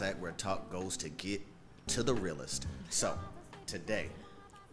With where talk goes to get to the realest. So, today,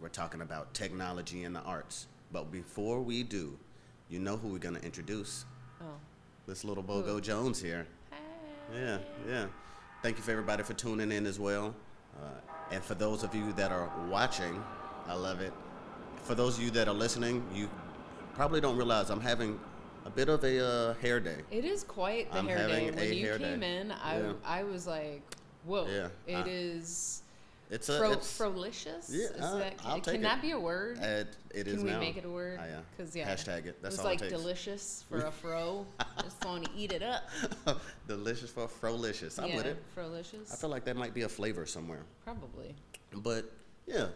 we're talking about technology and the arts. But before we do, you know who we're going to introduce? Oh. This little Bogo Jones here. Hey. Yeah, yeah. Thank you for everybody for tuning in as well. Uh, and for those of you that are watching, I love it. For those of you that are listening, you probably don't realize I'm having a bit of a uh, hair day. It is quite the I'm hair day. When you came day. in, I, Yeah. I was like, whoa. Yeah, It I- is It's a. fro- it's, frolicious. Yeah, Is uh, that, I'll can take that it. be a word? it, it is can we now. make it a word? Ah, yeah. Because yeah, Hashtag it. That's it was all it like takes. delicious for a fro. Just want to eat it up. Delicious for frolicious. I'm yeah, with it. frolicious. I feel like that might be a flavor somewhere. Probably. But yeah,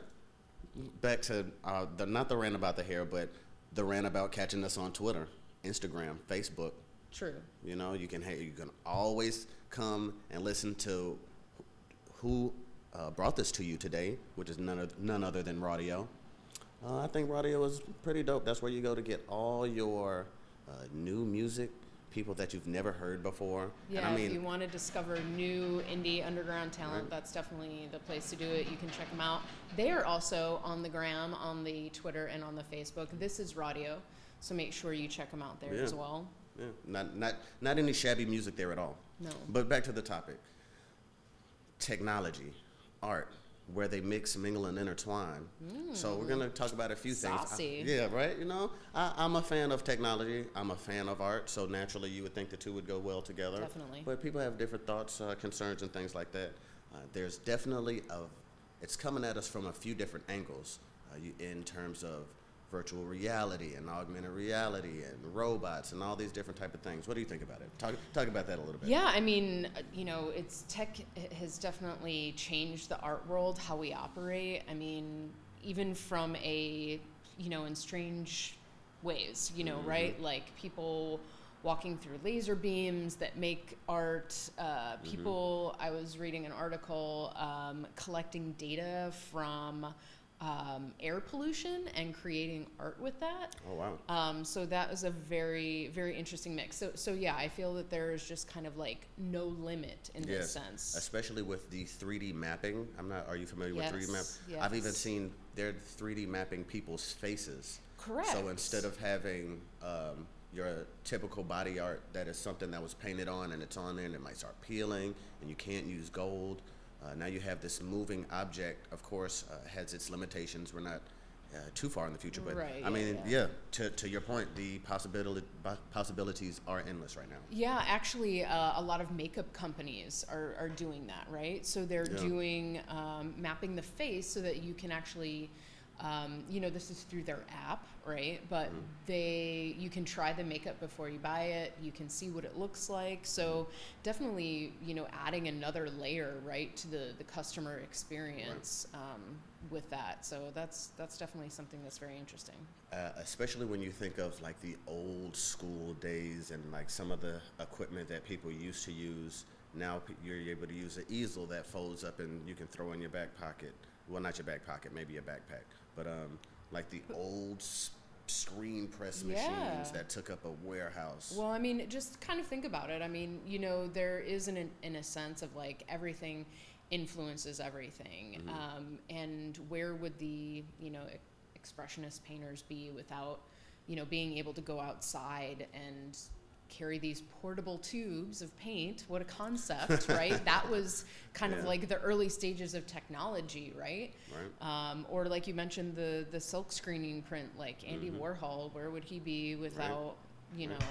back to uh, the not the rant about the hair, but the rant about catching us on Twitter, Instagram, Facebook. True. You know, you can you can always come and listen to who uh, brought this to you today, which is none of, none other than Radio. Uh, I think Radio is pretty dope. That's where you go to get all your uh, new music, people that you've never heard before. Yeah, I mean, if you want to discover new indie underground talent, Right. that's definitely the place to do it. You can check them out. They are also on the gram, on the Twitter, and on the Facebook. This is Radio, so make sure you check them out there Yeah. as well. yeah, not not not any shabby music there at all. No. But back to the topic technology, art, where they mix, mingle, and intertwine. So we're going to talk about a few things. I- Mm. Yeah, right? You know, I, I'm a fan of technology. I'm a fan of art. So naturally, you would think the two would go well together. Definitely. But people have different thoughts, uh, concerns, and things like that. Uh, there's definitely a, it's coming at us from a few different angles uh, you, in terms of virtual reality and augmented reality and robots and all these different type of things. What do you think about it? Talk, talk about that a little bit. Yeah, I mean, you know, it's tech has definitely changed the art world, how we operate. I mean, even from a, you know, in strange ways, you know, right? Like people walking through laser beams that make art. Uh, people, I was reading an article um, collecting data from um, air pollution and creating art with that. Oh, wow. Um, so that was a very, very interesting mix. So, so yeah, I feel that there is just kind of like no limit in this sense. Especially with the 3D mapping. I'm not. Are you familiar with 3D map? Yes, I've even seen they're 3D mapping people's faces. Correct. So instead of having um, your typical body art that is something that was painted on and it's on there and it might start peeling and you can't use gold. Uh, now you have this moving object. Of course, uh, has its limitations. We're not. Uh, too far in the future, but Right, I mean, yeah. yeah. To, to your point, the possibility possibilities are endless right now. Yeah, actually, uh, a lot of makeup companies are, are doing that, right? So they're Yeah. doing um, mapping the face so that you can actually, um, you know, this is through their app, right? But Mm-hmm. they, you can try the makeup before you buy it. You can see what it looks like. So definitely, you know, adding another layer, right, to the the customer experience um, with that. So that's that's definitely something that's very interesting. uh, especially when you think of like the old school days and like some of the equipment that people used to use. Now you're able to use an easel that folds up and you can throw in your back pocket. Well, not your back pocket, maybe your backpack. But um, like the old screen press Yeah. machines that took up a warehouse. Well, I mean, just kind of think about it. I mean, you know, there is an in a sense of like everything influences everything, um, and where would the you know expressionist painters be without you know being able to go outside and carry these portable tubes of paint. What a concept right? That was kind of like the early stages of technology right? Right? um, or like you mentioned the the silk screening print like andy Mhm. warhol where would he be without you Right. know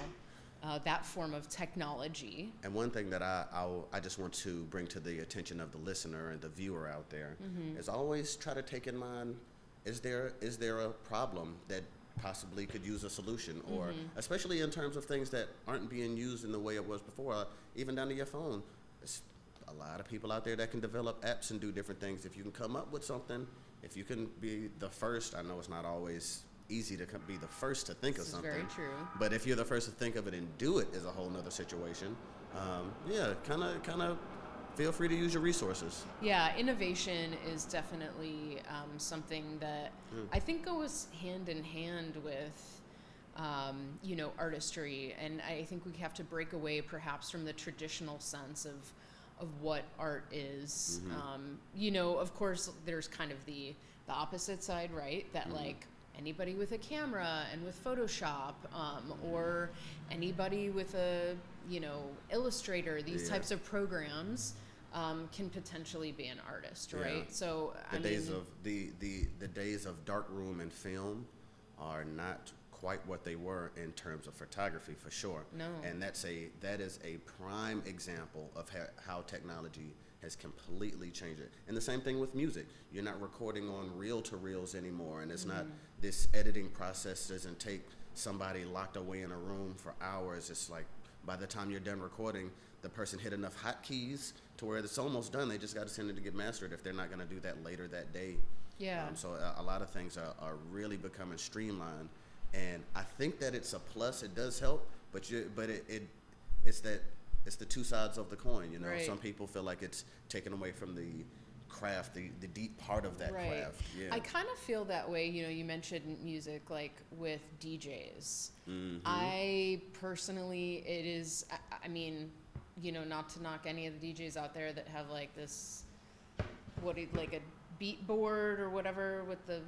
uh, that form of technology? And one thing that I I'll, I just want to bring to the attention of the listener and the viewer out there is always try to take in mind: is there is there a problem that possibly could use a solution, or especially in terms of things that aren't being used in the way it was before, uh, even down to your phone. It's a lot of people out there that can develop apps and do different things. If you can come up with something, if you can be the first, I know it's not always easy to be the first to think This of is something. very true. But if you're the first to think of it and do it, is a whole nother situation. Um, yeah, kind of, kind of. Feel free to use your resources. Yeah, innovation is definitely um, something that Mm. I think goes hand in hand with um, you know, artistry. And I think we have to break away perhaps from the traditional sense of, of what art is. Um, you know, of course, there's kind of the, the opposite side, right? That like anybody with a camera and with Photoshop, um, or anybody with a, you know, Illustrator, these Yeah. types of programs. Um, can potentially be an artist, Yeah. right? So The I days mean, of the, the the days of dark room and film are not quite what they were in terms of photography for sure. No. And that's a that is a prime example of how, how technology has completely changed it. And the same thing with music. You're not recording on reel to reels anymore, and it's not Mm-hmm. this editing process doesn't take somebody locked away in a room for hours. It's like by the time you're done recording, the person hit enough hotkeys to where it's almost done. They just got to send it to get mastered if they're not going to do that later that day. Yeah. Um, so a, a lot of things are, are really becoming streamlined, and I think that it's a plus. It does help, but you but it, it it's that it's the two sides of the coin. You know, Right. some people feel like it's taken away from the craft, the, the deep part of that right. craft. Yeah. I kind of feel that way. You know, you mentioned music like with DJs. Mhm. I personally, it is. I, I mean, you know, not to knock any of the DJs out there that have like this, what it- like a beat board or whatever with the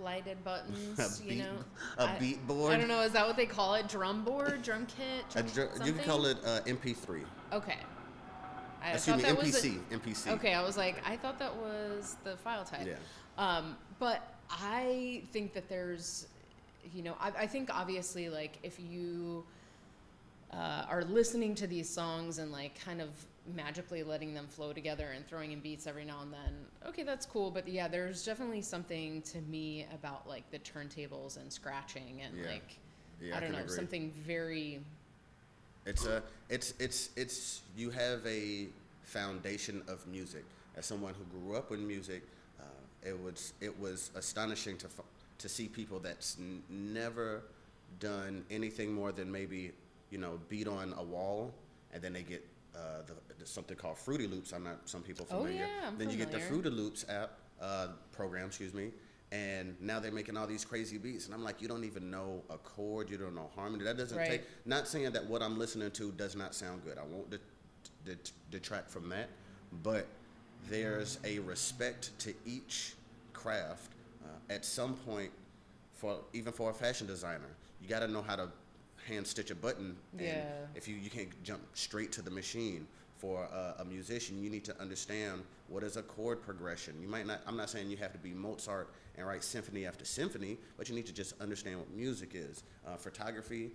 lighted buttons. a you beat, know, a I- beat board. I don't know. Is that what they call it? Drum board, drum kit. Drum, dr- you can call it uh, MP3. Okay. I Excuse me, thought that was a- MPC. MPC. Okay, I was like, I thought that was the file type. Yeah. Um, but I think that there's, you know, I, I think obviously, like, if you uh, are listening to these songs and, like, kind of magically letting them flow together and throwing in beats every now and then, okay, that's cool. But yeah, there's definitely something to me about, like, the turntables and scratching and, Yeah. like, Yeah, I don't can know, agree. something very, It's a it's it's it's you have a foundation of music. As someone who grew up with music, uh, it was it was astonishing to f- to see people that's n- never done anything more than maybe you know beat on a wall, and then they get uh, the, something called Fruity Loops. I'm not some people Oh, familiar. yeah, I'm then you get the. Fruity Loops app uh, program, excuse me. And now they're making all these crazy beats, and I'm like, you don't even know a chord, you don't know harmony. That doesn't Right. take not saying that what I'm listening to does not sound good. I won't det- det- detract from that, but there's a respect to each craft. Uh, at some point, for even for a fashion designer, you got to know how to hand stitch a button. And Yeah. If you you can't jump straight to the machine. For a, a musician, you need to understand what is a chord progression. You might not. I'm not saying you have to be Mozart and write symphony after symphony, but you need to just understand what music is. Uh, photography,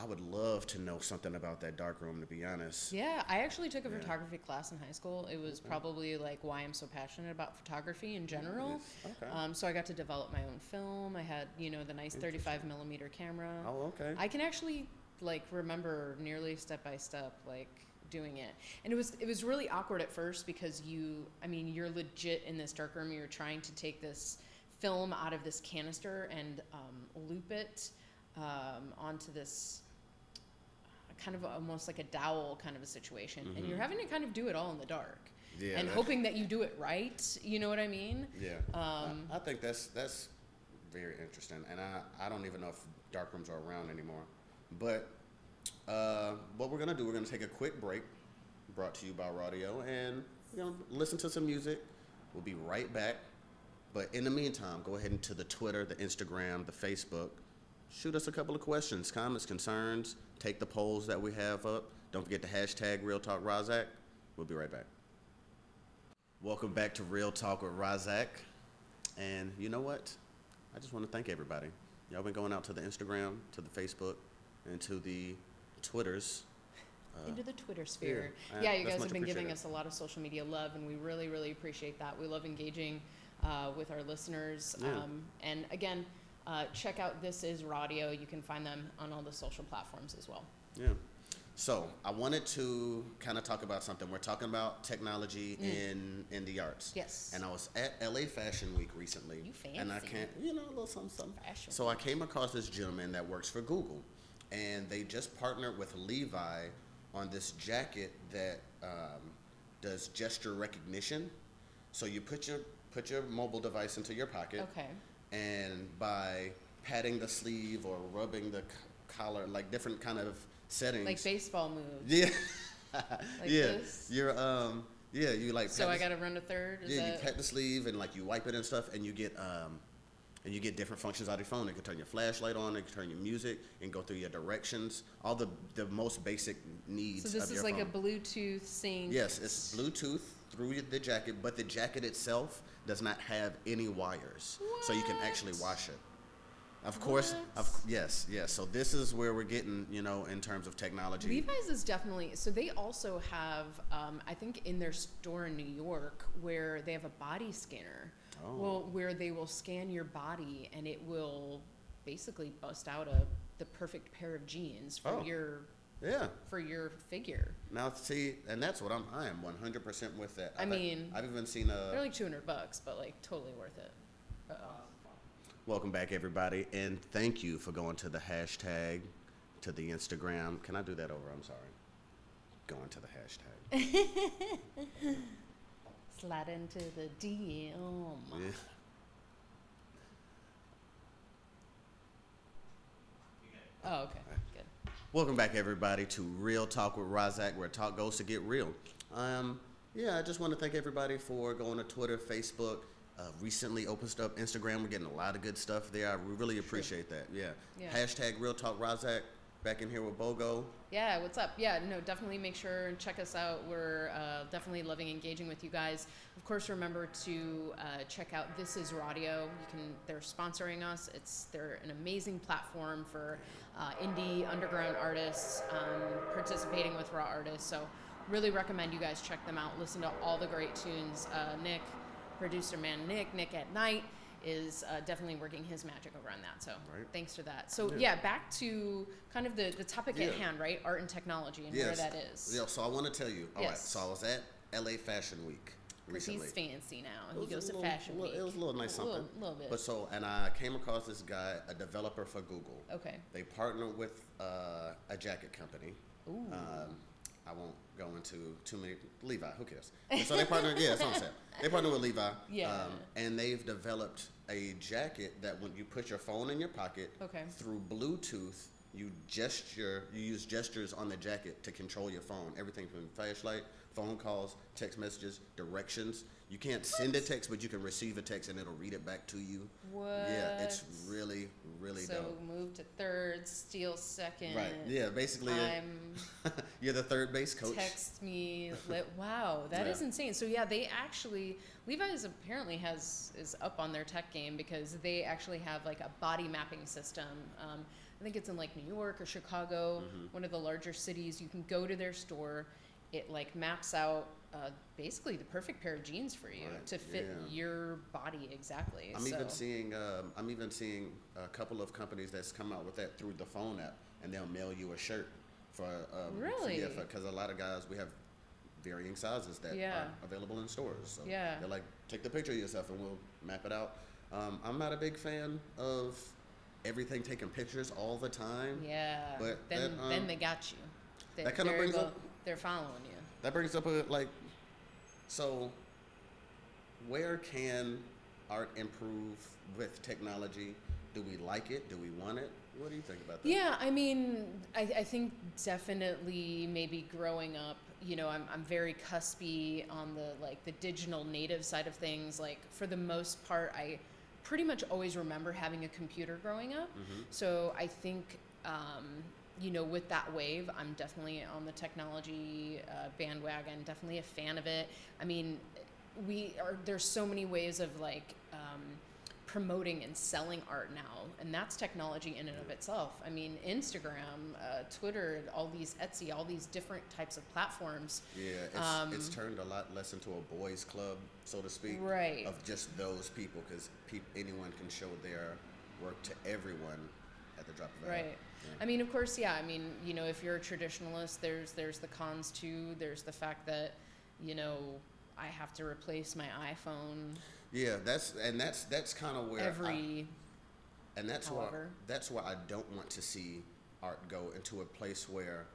I would love to know something about that dark room, to be honest. Yeah, I actually took a Yeah. photography class in high school. It was Okay. probably like why I'm so passionate about photography in general. Okay. Um, so I got to develop my own film. I had, you know, the nice 35 millimeter camera. oh, okay. I can actually like remember nearly step by step like doing it. And it was it was really awkward at first because you I mean, you're legit in this dark room. You're trying to take this film out of this canister and um, loop it um, onto this kind of almost like a dowel kind of a situation. And you're Mhm. having to kind of do it all in the dark. yeah. and hoping that you do it right. You know what I mean? Yeah. Um, I, I think that's that's very interesting, and I I don't even know if dark rooms are around anymore. But uh, what we're gonna do, we're gonna take a quick break, brought to you by Radio, and we're gonna listen to some music. We'll be right back. But in the meantime, go ahead into the Twitter, the Instagram, the Facebook. Shoot us a couple of questions, comments, concerns. Take the polls that we have up. Don't forget to hashtag Real Talk Razak. We'll be right back. Welcome back to Real Talk with Razak. And you know what? I just want to thank everybody. Y'all been going out to the Instagram, to the Facebook, and to the Twitters. Uh, into the Twitter sphere. uh, Yeah, you guys have been giving us a lot of social media love, and we really, really appreciate that. We love engaging uh, with our listeners. Yeah. Um, and again, uh, check out This Is Radio. You can find them on all the social platforms as well. Yeah. So I wanted to kind of talk about something. We're talking about technology in in the arts. Mm. Yes. And I was at LA Fashion Week recently. You fancy. And I can't, you know, a little something, something. Fashion So I came across this gentleman that works for Google, and they just partnered with Levi on this jacket that um, does gesture recognition. So you put your put your mobile device into your pocket, Okay. And by patting the sleeve or rubbing the c- collar, like different kind of settings. Like baseball moves. yeah, yeah. this? You're um, yeah. You like. So I got to run a third. Is yeah, you pat the sleeve and like you wipe it and stuff, and you get um, and you get different functions out of your phone. It can turn your flashlight on, it can turn your music, and go through your directions. All the the most basic needs. so? This is like phone. a Bluetooth sync. Yes, it's Bluetooth through the jacket, but the jacket itself does not have any wires, so you can actually wash it. Of course, of yes, yes. So this is where we're getting, you know, in terms of technology. Levi's is definitely so. They also have, um, I think, in their store in New York, where they have a body scanner. Oh. Well, where they will scan your body and it will basically bust out a the perfect pair of jeans for Oh. your Yeah. for your figure. Now see, and that's what I'm. I am 100% with that. I I've- mean, I've even seen a. They're like two hundred bucks, but like totally worth it. Uh-oh. Welcome back, everybody, and thank you for going to the hashtag, to the Instagram. Can I do that over? I'm sorry. Going to the hashtag. Slide into the DM. Yeah. Oh, okay. Welcome back, everybody, to Real Talk with Razak, where talk goes to get real. Um, yeah, I just want to thank everybody for going to Twitter, Facebook. Uh, recently opened up Instagram. We're getting a lot of good stuff there. I really appreciate that. Yeah. Yeah. Hashtag Real Talk Razak. Back in here with Bogo. Yeah, what's up? Yeah, no, definitely make sure and check us out. We're uh, definitely loving engaging with you guys. Of course, remember to uh, check out This Is Radio. You can, they're sponsoring us. It's they're an amazing platform for uh, indie underground artists um, participating with raw artists. So, really recommend you guys check them out. Listen to all the great tunes. Uh, Nick, producer man Nick, Nick at Night is uh, definitely working his magic over on that. So Right. thanks for that. So Yeah. yeah, back to kind of the, the topic Yeah. at hand, right? Art and technology and where that is. Yeah, so I want to tell you. All right. Yes. So I was at LA Fashion Week recently. he's fancy now. It He a goes to little- Fashion little- Week. It was a little nice A something. little, little bit. But so, and I came across this guy, a developer for Google. okay. They partnered with uh, a jacket company. Ooh. Um, I won't go into too many. Levi, who cares? And so they partnered. yeah, that's what I'm saying. They partnered with Levi. Yeah. Um, and they've developed a jacket that when you put your phone in your pocket, Okay. through Bluetooth, you gesture. You use gestures on the jacket to control your phone. Everything from flashlight, phone calls, text messages, directions. You can't send a text, but you can receive a text and it'll read it back to you. what? Yeah, it's really, really so dope. move to third, steal second. Right. Yeah. Basically, I'm you're the third base coach. text me. Let, wow, that is Yeah. insane. So yeah, they actually Levi's apparently has is up on their tech game because they actually have like a body mapping system. Um, I think it's in like New York or Chicago, Mm-hmm. one of the larger cities. You can go to their store. It like maps out uh, basically the perfect pair of jeans for you Right, to fit yeah. your body exactly. I'm so, even seeing um, I'm even seeing a couple of companies that's come out with that through the phone app, and they'll mail you a shirt for um, Really? because a lot of guys we have varying sizes that Yeah. are available in stores. So Yeah. they're like, take the picture of yourself and we'll map it out. Um, I'm not a big fan of everything taking pictures all the time. yeah. But then that, then um, they got you. They, that kinda brings go- up- They're following you. That brings up a like, so where can art improve with technology? Do we like it? Do we want it? What do you think about that? Yeah, I mean, I, I think definitely maybe growing up, you know, I'm, I'm very cuspy on the like the digital native side of things. Like for the most part, I pretty much always remember having a computer growing up. Mhm. So I think, um, you know, with that wave, I'm definitely on the technology uh, bandwagon. Definitely a fan of it. I mean, we are. There's so many ways of like. Um, promoting and selling art now and that's technology in and of itself i mean instagram uh, twitter all these etsy all these different types of platforms Yeah, it's, Um, it's turned a lot less into a boys' club, so to speak, Right. of just those people, because peop- anyone can show their work to everyone at the drop of a hat. right i mean of course yeah i mean you know if you're a traditionalist there's there's the cons too there's the fact that you know i have to replace my iphone Yeah, that's and that's that's kind of where I, every and that's why that's why I don't want to see art go into a place where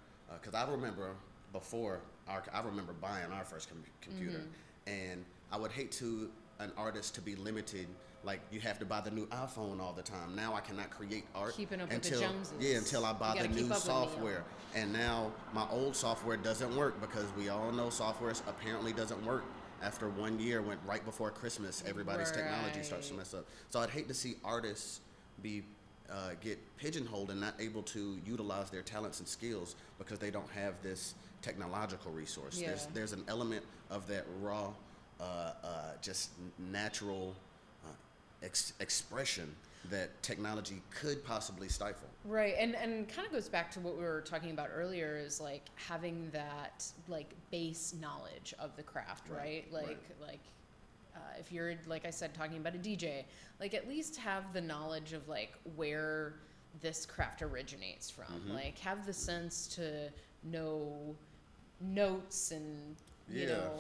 because I remember before our I remember buying our first com- computer Mm-hmm. and I would hate to an artist to be limited. Like you have to buy the new iPhone all the time. Now I cannot create art Keeping up with the until Joneses. yeah until I buy the new up with me, yo. software. And now my old software doesn't work because we all know software apparently doesn't work. After one year, went right before Christmas, everybody's technology starts to mess up. So I'd hate to see artists be uh, get pigeonholed and not able to utilize their talents and skills because they don't have this technological resource. There's Yeah. there's there's an element of that raw, uh, uh, just natural ex- expression that technology could possibly stifle. Right, and and kind of goes back to what we were talking about earlier is like having that like base knowledge of the craft, right? Right, Like right. like uh, if you're like I said talking about a DJ, like at least have the knowledge of like where this craft originates from. Mhm. Like have the sense to know notes and you Yeah. know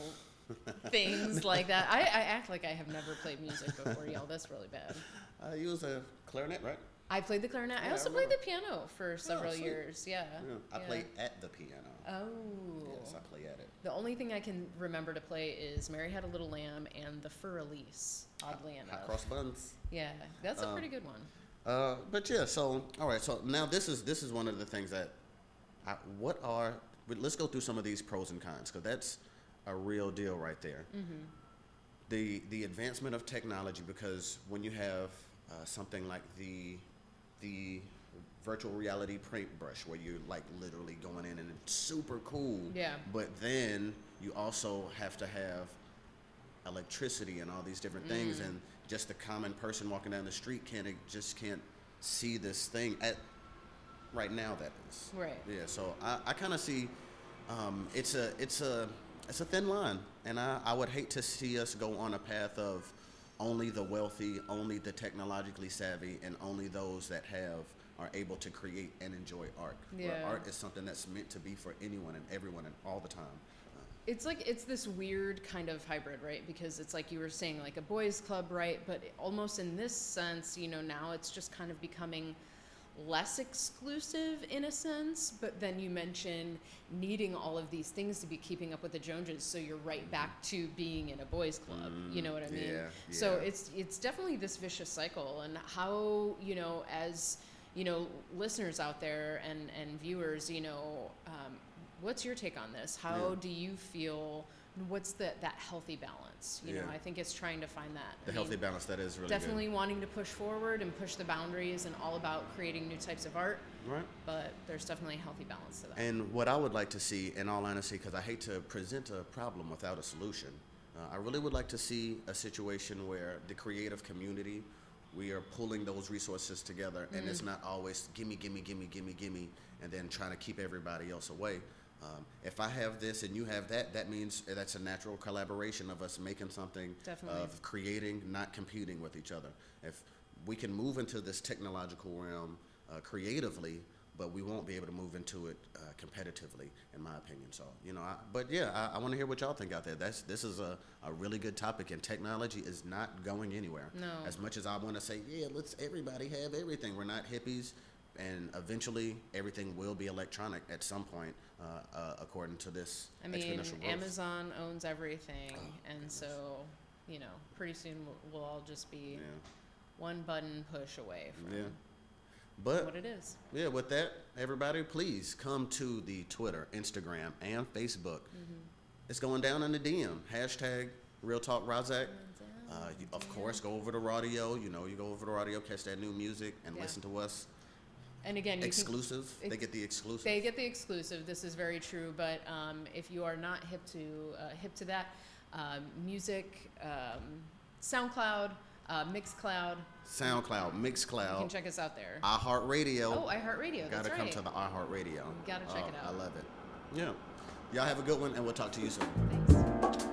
things like that. I, I act like I have never played music before, y'all. That's really bad. Uh, you was a clarinet, right? I played the clarinet. I Yeah, I also played the piano for several sweet. years. Yeah. Yeah. I yeah. play at the piano. Oh. Yes, I play at it. The only thing I can remember to play is Mary Had a Little Lamb and the Fur Elise, oddly Hot enough. cross buns. Yeah, that's a Um, pretty good one. Uh, but yeah, so all right, so now this is this is one of the things that, I, what are let's go through some of these pros and cons because that's a real deal right there. Mm-hmm. The the advancement of technology because when you have uh, something like the the virtual reality paintbrush where you're like literally going in and it's super cool. Yeah. But then you also have to have electricity and all these different things Mm. and just the common person walking down the street can't just can't see this thing at right now that is Right. yeah so i, I kind of see um, it's a it's a it's a thin line and I, I would hate to see us go on a path of only the wealthy only the technologically savvy and only those that have are able to create and enjoy art where Yeah. art is something that's meant to be for anyone and everyone and all the time It's like it's this weird kind of hybrid, right? Because it's like you were saying, like a boys' club, right? But almost in this sense, you know, now it's just kind of becoming less exclusive in a sense. But then you mention needing all of these things to be keeping up with the Joneses, so you're right back to being in a boys' club. you know what I mean? yeah, So yeah. it's it's definitely this vicious cycle, and how you know as you know listeners out there and and viewers, you know, um, what's your take on this? How Yeah. do you feel? What's the that healthy balance? You know, I think it's trying to find that. the I healthy mean, balance that is really Definitely wanting to push forward and push the boundaries and all about creating new types of art, right but there's definitely a healthy balance to that. And what I would like to see, in all honesty, because I hate to present a problem without a solution, uh, I really would like to see a situation where the creative community, we are pulling those resources together, and it's not always gimme, gimme, gimme, gimme, gimme, and then trying to keep everybody else away. Um, if I have this and you have that, that means that's a natural collaboration of us making something, Definitely. of creating, not competing with each other. If we can move into this technological realm uh, creatively, but we won't be able to move into it uh, competitively, in my opinion. So, you know, I, but yeah, I, I want to hear what y'all think out there. That's this is a, a really good topic, and technology is not going anywhere. No. As much as I want to say, yeah, let's everybody have everything. We're not hippies, and eventually everything will be electronic at some point, uh, uh, according to this I mean. Amazon owns everything, Oh, and goodness. so you know, pretty soon we'll, we'll all just be Yeah. one button push away from Yeah. But what it is. Yeah, with that, everybody, please come to the Twitter, Instagram, and Facebook. It's going down in the DM. Hashtag Real Talk Razak. Uh, you, of course, go over to radio. You know, you go over to radio, catch that new music, and Yeah. listen to us. And again, you can, Exclusive. they get the exclusive. they get the exclusive. This is very true. But um, if you are not hip to uh, hip to that, um, music, um, SoundCloud, uh, Mixcloud, SoundCloud, Mixcloud. you can check us out there. iHeartRadio. Oh, iHeartRadio. Gotta That's come right. to the iHeartRadio. Gotta check Oh, it out. I love it. Yeah. Y'all have a good one, and we'll talk to you soon. Thanks.